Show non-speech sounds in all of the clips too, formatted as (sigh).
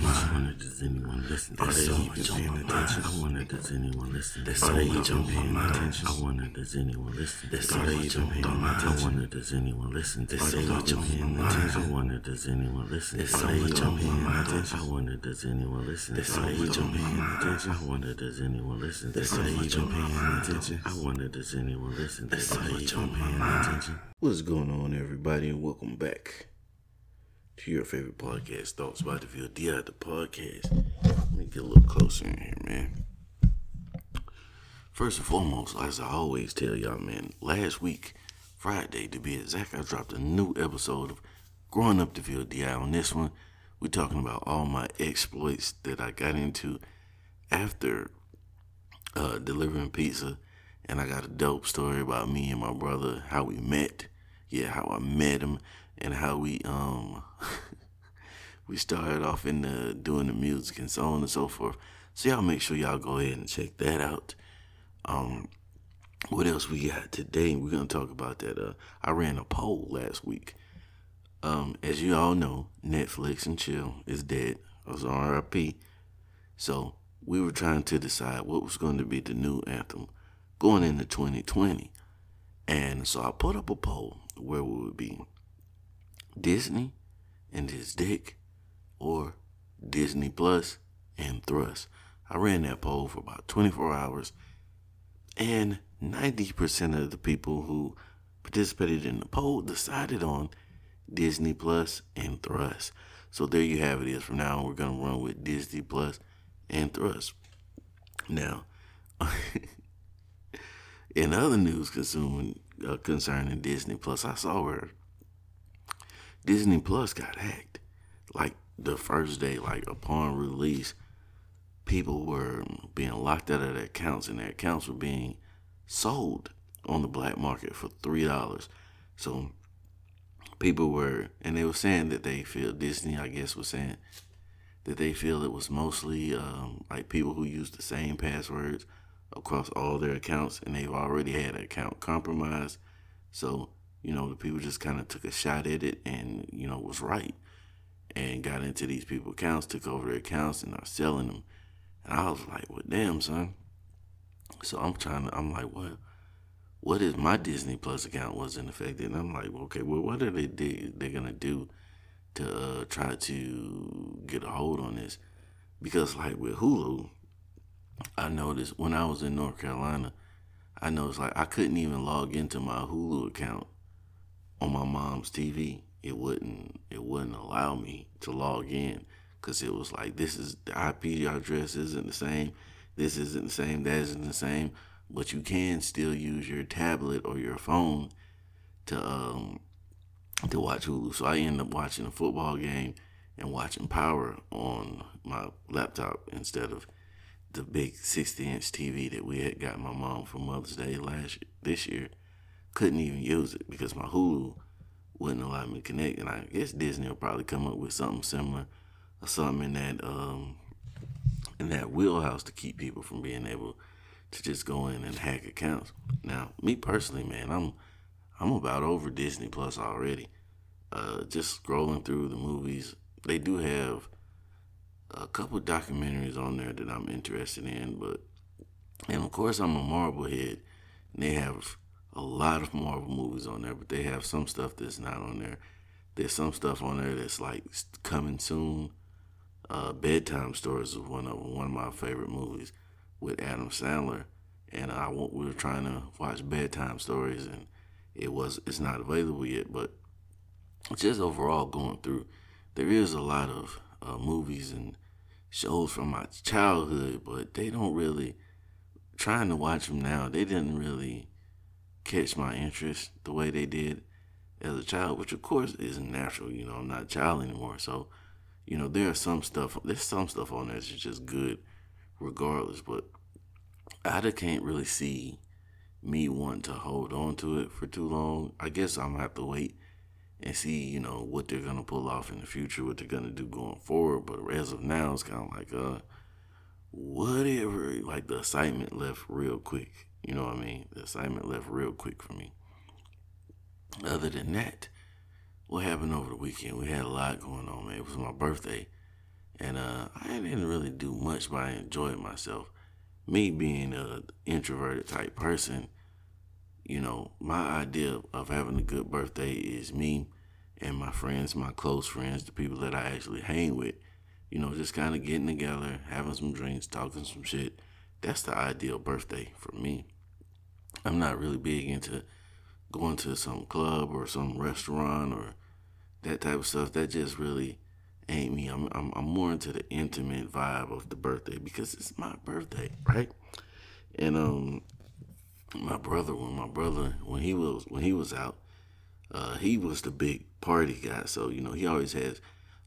I wonder does anyone listen? Are they even paying attention? I wonder does anyone listen? Are they even paying attention? I wonder does anyone listen? Are they even paying attention? I wonder does anyone listen? Are they even paying attention? I wonder does anyone listen? Are they even paying attention? I wonder does anyone listen? Are they even paying attention? I wonder does anyone listen? Are they even paying attention? I wonder does anyone listen? Are they even paying attention? What's going on, everybody, and welcome back to your favorite podcast, Thoughts by the Field DI, the podcast. Let me get a little closer in here, man. First and foremost, as I always tell y'all, man, last week, Friday to be exact, I dropped a new episode of Growing Up the Field DI. On this one, we're talking about all my exploits that I got into after uh, delivering pizza. And I got a dope story about me and my brother, how we met. Yeah, how I met him and how we um (laughs) we started off in the doing the music and so on and so forth. So y'all make sure y'all go ahead and check that out. Um, what else we got today? We're gonna talk about that. Uh, I ran a poll last week. Um, as you all know, Netflix and chill is dead. It was RIP. So we were trying to decide what was going to be the new anthem going into 2020. And so I put up a poll where we would be Disney and his dick or Disney Plus and Thrust. I ran that poll for about 24 hours and 90% of the people who participated in the poll decided on Disney Plus and Thrust. So there you have it is. From now on, we're going to run with Disney Plus and Thrust. Now, (laughs) in other news consuming, uh, concerning Disney Plus, I saw where Disney Plus got hacked. Like the first day, like upon release, people were being locked out of their accounts and their accounts were being sold on the black market for three dollars. So people were and they were saying that they feel Disney, I guess, was saying that they feel it was mostly um, like people who use the same passwords across all their accounts and they've already had an account compromised. So you know, the people just kind of took a shot at it and, you know, was right and got into these people's accounts, took over their accounts and are selling them. And I was like, well, damn, son. So I'm trying to, I'm like, what? What if my Disney Plus account wasn't affected? And I'm like, okay, well, what are they they're gonna do to uh, try to get a hold on this? Because like with Hulu, I noticed when I was in North Carolina, I noticed like I couldn't even log into my Hulu account on my mom's TV. It wouldn't it wouldn't allow me to log in because it was like this is the IP address isn't the same, this isn't the same, that isn't the same, but you can still use your tablet or your phone to um to watch Hulu. So I end up watching a football game and watching Power on my laptop instead of the big 60 inch TV that we had got my mom for Mother's Day last this year couldn't even use it because my Hulu wouldn't allow me to connect. And I guess Disney will probably come up with something similar or something in that um in that wheelhouse to keep people from being able to just go in and hack accounts. Now, me personally, man, I'm I'm about over Disney Plus already. Uh, just scrolling through the movies, they do have a couple documentaries on there that I'm interested in, but and of course I'm a Marvel head. And they have a lot of Marvel movies on there, but they have some stuff that's not on there. There's some stuff on there that's like coming soon. Uh, Bedtime Stories is one of one of my favorite movies with Adam Sandler. And I we were trying to watch Bedtime Stories, and it was it's not available yet. But just overall going through, there is a lot of uh, movies and shows from my childhood, but they don't really. Trying to watch them now, they didn't really catch my interest the way they did as a child, which of course isn't natural. You know, I'm not a child anymore. So, you know, there's some stuff, there's some stuff on there that's just good regardless. But I just can't really see me wanting to hold on to it for too long. I guess I'm gonna have to wait and see, you know, what they're gonna pull off in the future, what they're gonna do going forward. But as of now, it's kind of like, uh, whatever. Like the excitement left real quick. You know what I mean? The assignment left real quick for me. Other than that, what happened over the weekend? We had a lot going on, man. It was my birthday. and uh, I didn't really do much, but I enjoyed myself. Me being an introverted type person, you know, my idea of having a good birthday is me and my friends, my close friends, the people that I actually hang with, you know, just kind of getting together, having some drinks, talking some shit. That's the ideal birthday for me. I'm not really big into going to some club or some restaurant or that type of stuff. That just really ain't me. I'm, I'm, I'm more into the intimate vibe of the birthday because it's my birthday, right? And um, my brother, when my brother, when he was when he was out, uh, he was the big party guy. So you know, he always has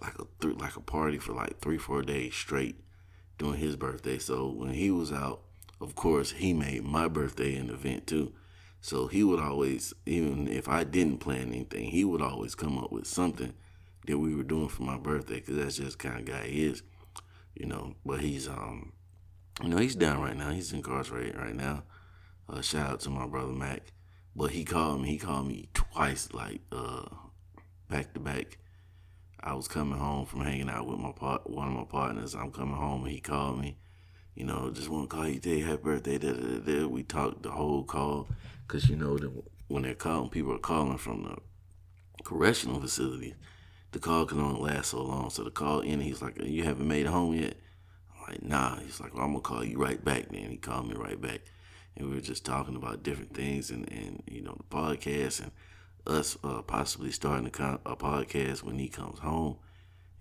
like a th- like a party for like three four days straight during his birthday. So when he was out, of course, he made my birthday an event too. So he would always, even if I didn't plan anything, he would always come up with something that we were doing for my birthday because that's just kind of guy he is, you know. But he's um, you know, he's down right now. He's incarcerated right now. Uh, shout out to my brother Mac. But he called me. He called me twice, like uh, back to back. I was coming home from hanging out with my part, one of my partners. I'm coming home, and he called me. You know, just want to call you today. Happy birthday. Da, da, da, da. We talked the whole call, cause you know that when they're calling, people are calling from the correctional facility the call can only last so long. So the call in, he's like, "You haven't made it home yet." I'm like, "Nah." He's like, well, "I'm gonna call you right back." Then he called me right back, and we were just talking about different things and and you know the podcast and us uh, possibly starting a, con- a podcast when he comes home.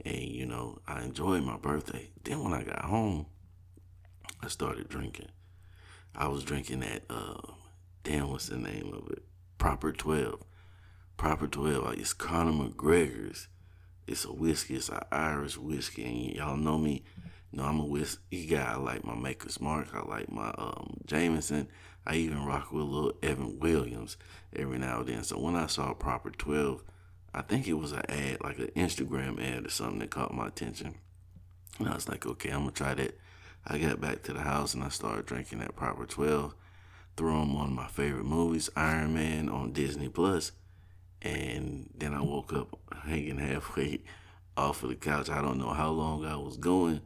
And you know, I enjoyed my birthday. Then when I got home, I started drinking. I was drinking that. Uh, damn, what's the name of it? Proper Twelve. Proper Twelve. It's Conor McGregor's it's a whiskey. It's an Irish whiskey, and y'all know me. You know I'm a whiskey guy. I like my Maker's Mark. I like my um, Jameson. I even rock with a little Evan Williams every now and then. So when I saw Proper 12, I think it was an ad, like an Instagram ad or something that caught my attention. And I was like, okay, I'm gonna try that. I got back to the house and I started drinking that Proper 12. Threw on one of my favorite movies, Iron Man, on Disney And then I woke up hanging (laughs) halfway off of the couch. I don't know how long I was going,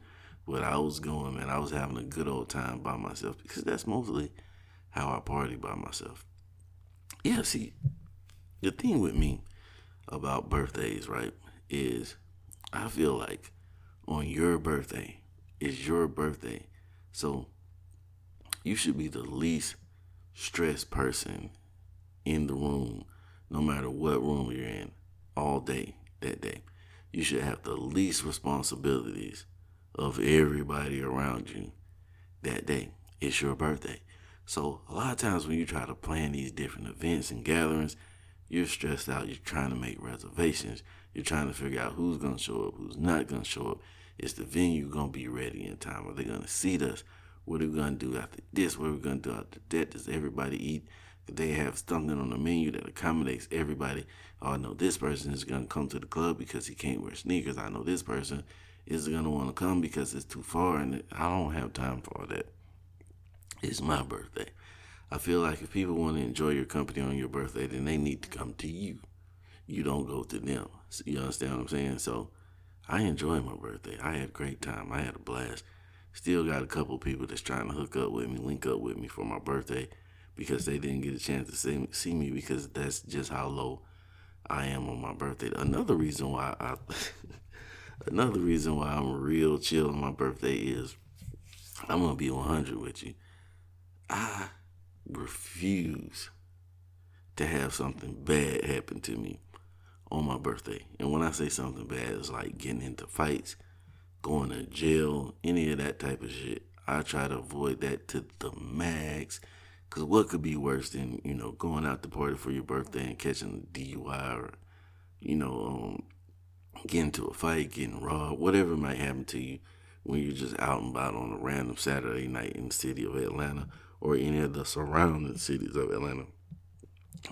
but I was going, man. I was having a good old time by myself because that's mostly how I party by myself. Yeah, see, the thing with me about birthdays, right, is I feel like on your birthday is your birthday. So you should be the least stressed person in the room no matter what room you're in, all day that day. You should have the least responsibilities of everybody around you that day. It's your birthday. So a lot of times when you try to plan these different events and gatherings, you're stressed out. You're trying to make reservations. You're trying to figure out who's gonna show up, who's not gonna show up. Is the venue gonna be ready in time? Are they gonna seat us? What are we gonna do after this? What are we gonna do after that? Does everybody eat? they have something on the menu that accommodates everybody. Oh, I know this person is gonna come to the club because he can't wear sneakers. I know this person is gonna want to come because it's too far, and I don't have time for all that. It's my birthday. I feel like if people want to enjoy your company on your birthday, then they need to come to you. You don't go to them. You understand what I'm saying? So I enjoy my birthday. I had a great time. I had a blast. Still got a couple people that's trying to hook up with me, link up with me for my birthday because they didn't get a chance to see, see me because that's just how low I am on my birthday. Another reason why I (laughs) another reason why I'm real chill on my birthday is I'm gonna be 100 with you. I refuse to have something bad happen to me on my birthday. And when I say something bad, it's like getting into fights, going to jail, any of that type of shit. I try to avoid that to the max because what could be worse than, you know, going out to party for your birthday and catching a DUI or, you know, um, getting into a fight, getting robbed, whatever might happen to you when you're just out and about on a random Saturday night in the city of Atlanta or any of the surrounding cities of Atlanta.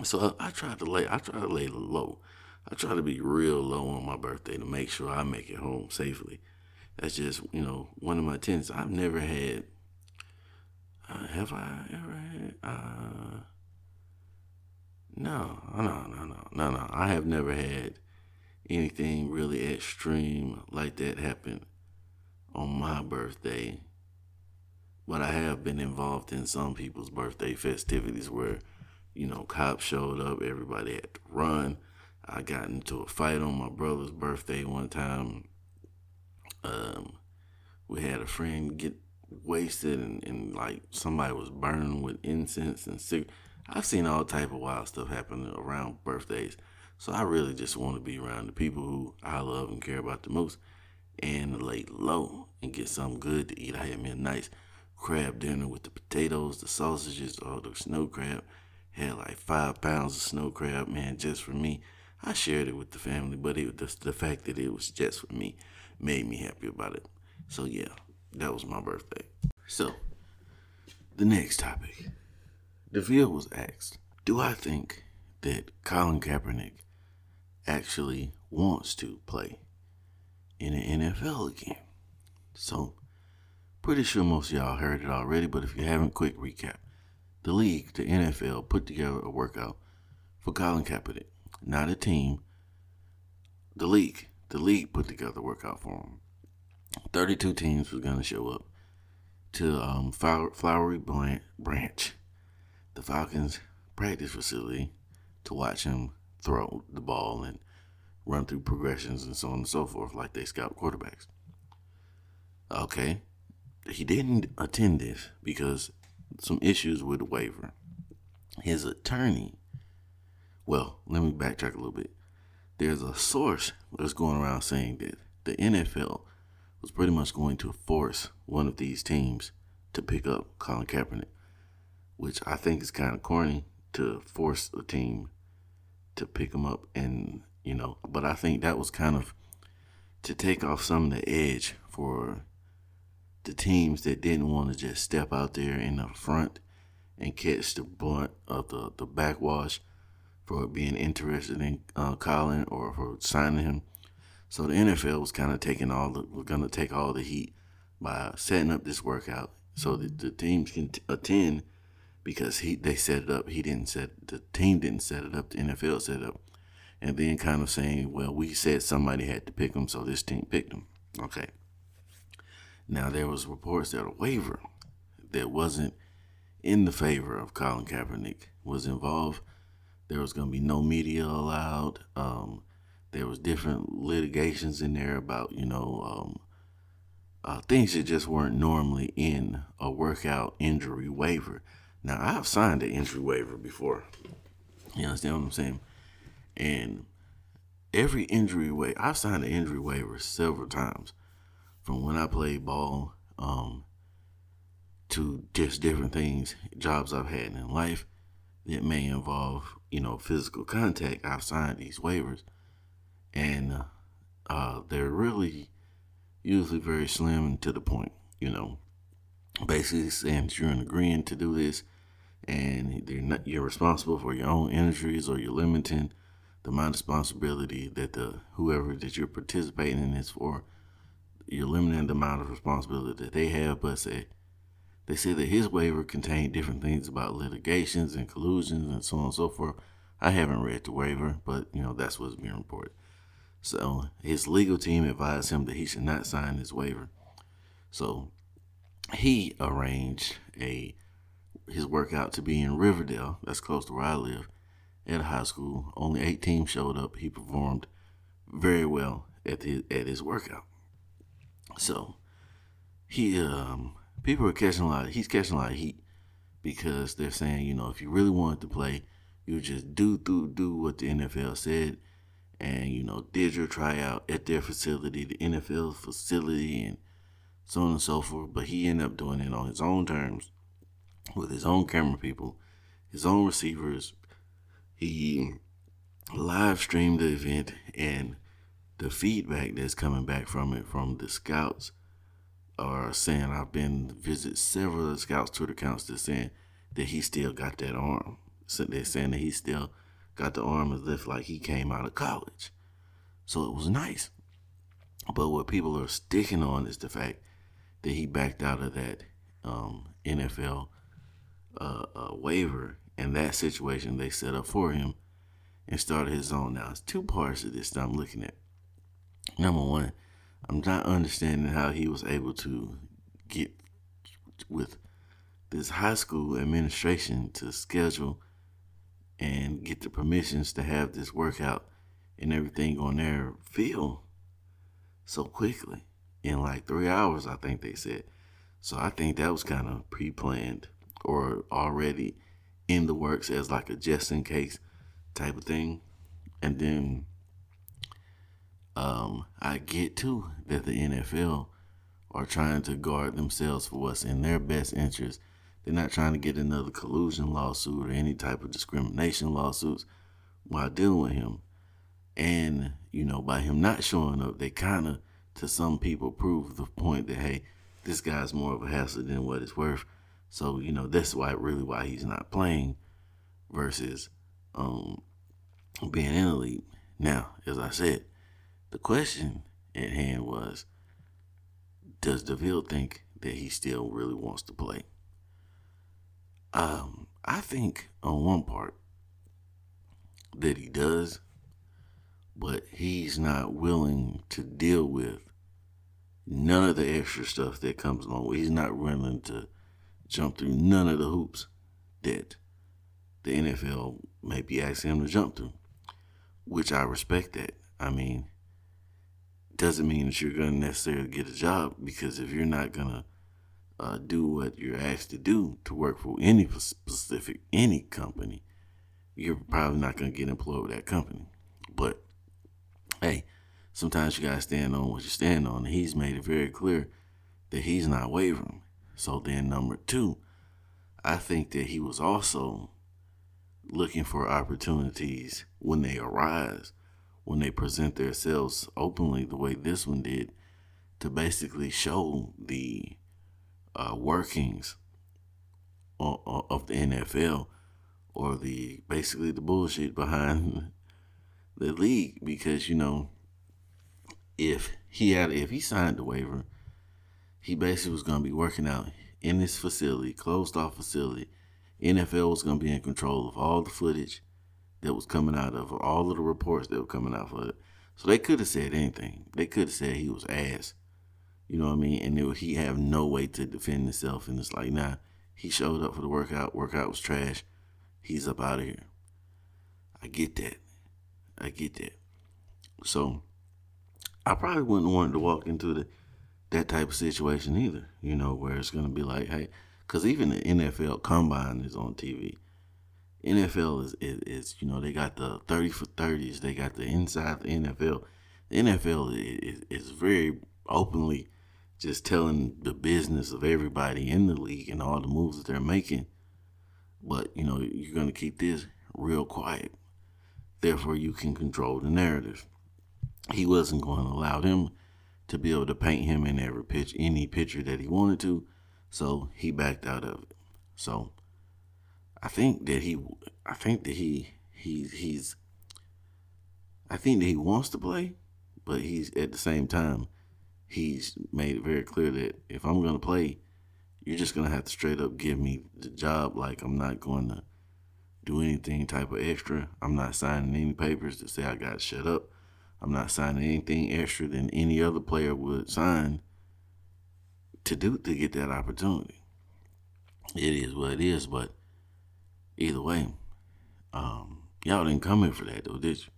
So I, I try to lay, I try to lay low. I try to be real low on my birthday to make sure I make it home safely. That's just, you know, one of my tenets. I've never had uh, have I ever had? Uh, no, no, no, no, no, no. I have never had anything really extreme like that happen on my birthday, but I have been involved in some people's birthday festivities where, you know, cops showed up, everybody had to run. I got into a fight on my brother's birthday one time. Um, we had a friend get wasted and, and like somebody was burning with incense and cigarettes. I've seen all type of wild stuff happen around birthdays. So I really just want to be around the people who I love and care about the most and lay low and get something good to eat. I had me a nice crab dinner with the potatoes, the sausages, all the snow crab. Had like five pounds of snow crab, man, just for me. I shared it with the family, but it, the, the fact that it was just for me made me happy about it. So yeah, that was my birthday. So, the next topic. DeVille was asked, Do I think that Colin Kaepernick actually wants to play in the NFL again? So, pretty sure most of y'all heard it already, but if you haven't, quick recap. The league, the NFL, put together a workout for Colin Kaepernick, not a team. The league, the league put together a workout for him. 32 teams was going to show up to um, Flowery Branch, the Falcons practice facility, to watch him throw the ball and run through progressions and so on and so forth, like they scout quarterbacks. Okay, he didn't attend this because some issues with the waiver. His attorney, well, let me backtrack a little bit. There's a source that's going around saying that the NFL was pretty much going to force one of these teams to pick up Colin Kaepernick, which I think is kind of corny to force a team to pick him up. And, you know, but I think that was kind of to take off some of the edge for the teams that didn't want to just step out there in the front and catch the blunt of the, the backwash for being interested in uh, Colin or for signing him so the NFL was kind of taking all the, we're to take all the heat by setting up this workout so that the teams can t- attend because he they set it up. He didn't set the team didn't set it up. The NFL set it up, and then kind of saying, well, we said somebody had to pick him, so this team picked him. Okay. Now there was reports that a waiver that wasn't in the favor of Colin Kaepernick was involved. There was going to be no media allowed. Um, there was different litigations in there about you know um, uh, things that just weren't normally in a workout injury waiver. Now I've signed an injury waiver before. You understand what I'm saying? And every injury waiver, I've signed an injury waiver several times, from when I played ball um, to just different things, jobs I've had in life that may involve you know physical contact. I've signed these waivers and uh, they're really usually very slim to the point. You know, basically saying that you're in agreement to do this, and you're not you're responsible for your own injuries, or you're limiting the amount of responsibility that the whoever that you're participating in is for. You're limiting the amount of responsibility that they have, but say they say that his waiver contained different things about litigations and collusions and so on and so forth. I haven't read the waiver, but you know that's what's being reported. So his legal team advised him that he should not sign this waiver. So he arranged a his workout to be in Riverdale, that's close to where I live, at a high school. Only eight teams showed up. He performed very well at the at his workout. So he um people are catching a lot. Of, he's catching a lot of heat because they're saying, you know, if you really wanted to play, you just do do do what the NFL said and you know did your tryout at their facility, the NFL facility, and so on and so forth. But he ended up doing it on his own terms, with his own camera people, his own receivers. He live streamed the event, and the feedback that's coming back from it from the scouts are saying I've been visit several scouts Twitter accounts that saying that he still got that arm. So they're saying that he still got the arm as if like he came out of college. So it was nice. But what people are sticking on is the fact that he backed out of that um, NFL uh, uh, waiver, and that situation they set up for him and started his own. Now, it's two parts of this that I'm looking at. Number one, I'm not understanding how he was able to get with this high school administration to schedule and get the permissions to have this workout and everything on their field so quickly in like three hours, I think they said. So I think that was kind of pre planned or already in the works as like a just in case type of thing. And then um, I get too that the NFL are trying to guard themselves for what's in their best interest. They're not trying to get another collusion lawsuit or any type of discrimination lawsuits while dealing with him. And, you know, by him not showing up, they kind of, to some people, prove the point that, hey, this guy's more of a hassle than what it's worth. So, you know, that's why really why he's not playing versus um, being in the league. Now, as I said, the question at hand was Does DeVille think that he still really wants to play? Um, I think on one part that he does, but he's not willing to deal with none of the extra stuff that comes along with. He's not willing to jump through none of the hoops that the NFL may be asking him to jump through, which I respect that. I mean, doesn't mean that you're going to necessarily get a job because if you're not going to uh, do what you're asked to do to work for any specific any company, you're probably not going to get employed with that company. But hey, sometimes you got to stand on what you stand on. And he's made it very clear that he's not wavering. So then, number two, I think that he was also looking for opportunities when they arise, when they present themselves openly the way this one did, to basically show the uh, workings of the NFL or the basically the bullshit behind (laughs) the league because you know if he had if he signed the waiver he basically was going to be working out in this facility closed off facility. NFL was going to be in control of all the footage that was coming out of all of the reports that were coming out of it so they could have said anything they could have said he was ass you know what I mean? And it, he have no way to defend himself. And it's like, nah, he showed up for the workout. Workout was trash. He's up out of here. I get that. I get that. So I probably wouldn't want to walk into the that type of situation either. You know, where it's gonna be like, hey, because even the NFL Combine is on TV. NFL is, is, is you know they got the thirty for thirties. They got the inside the NFL. The NFL is, is very openly just telling the business of everybody in the league and all the moves that they're making. But, you know, you're to keep this real quiet. Therefore, you can control the narrative. He wasn't going to allow them to be able to paint him in every pitch, any picture that he wanted to. So he backed out of it. So I think that he, I think that he, he, he's, I think that he wants to play, but he's at the same time he's made it very clear that if I'm to play, you're just to have to straight up give me the job. Like, I'm not going to do anything type of extra. I'm not signing any papers to say I got shut up. I'm not signing anything extra than any other player would sign to do to get that opportunity. It is what it is, but either way, um, y'all didn't come here for that though, did you?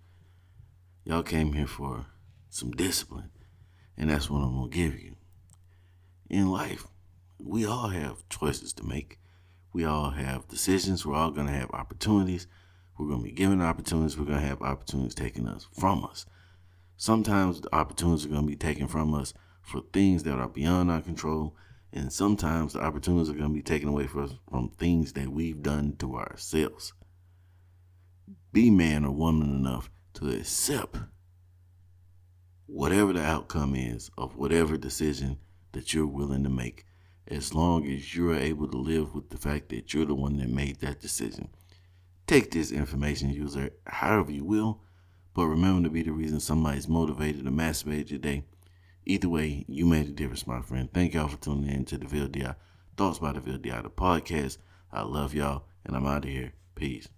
Y'all came here for some discipline. And that's what I'm to give you. In life, we all have choices to make. We all have decisions. We're all to have opportunities. We're to be given opportunities. We're to have opportunities taken us from us. Sometimes the opportunities are to be taken from us for things that are beyond our control. And sometimes the opportunities are going to be taken away from us from things that we've done to ourselves. Be man or woman enough to accept whatever the outcome is of whatever decision that you're willing to make, as long as you're able to live with the fact that you're the one that made that decision. Take this information, user, however you will, but remember to be the reason somebody's motivated to masturbate today. Either way, you made a difference, my friend. Thank y'all for tuning in to the VLDI Thoughts by the VLDI, the podcast. I love y'all, and I'm out of here. Peace.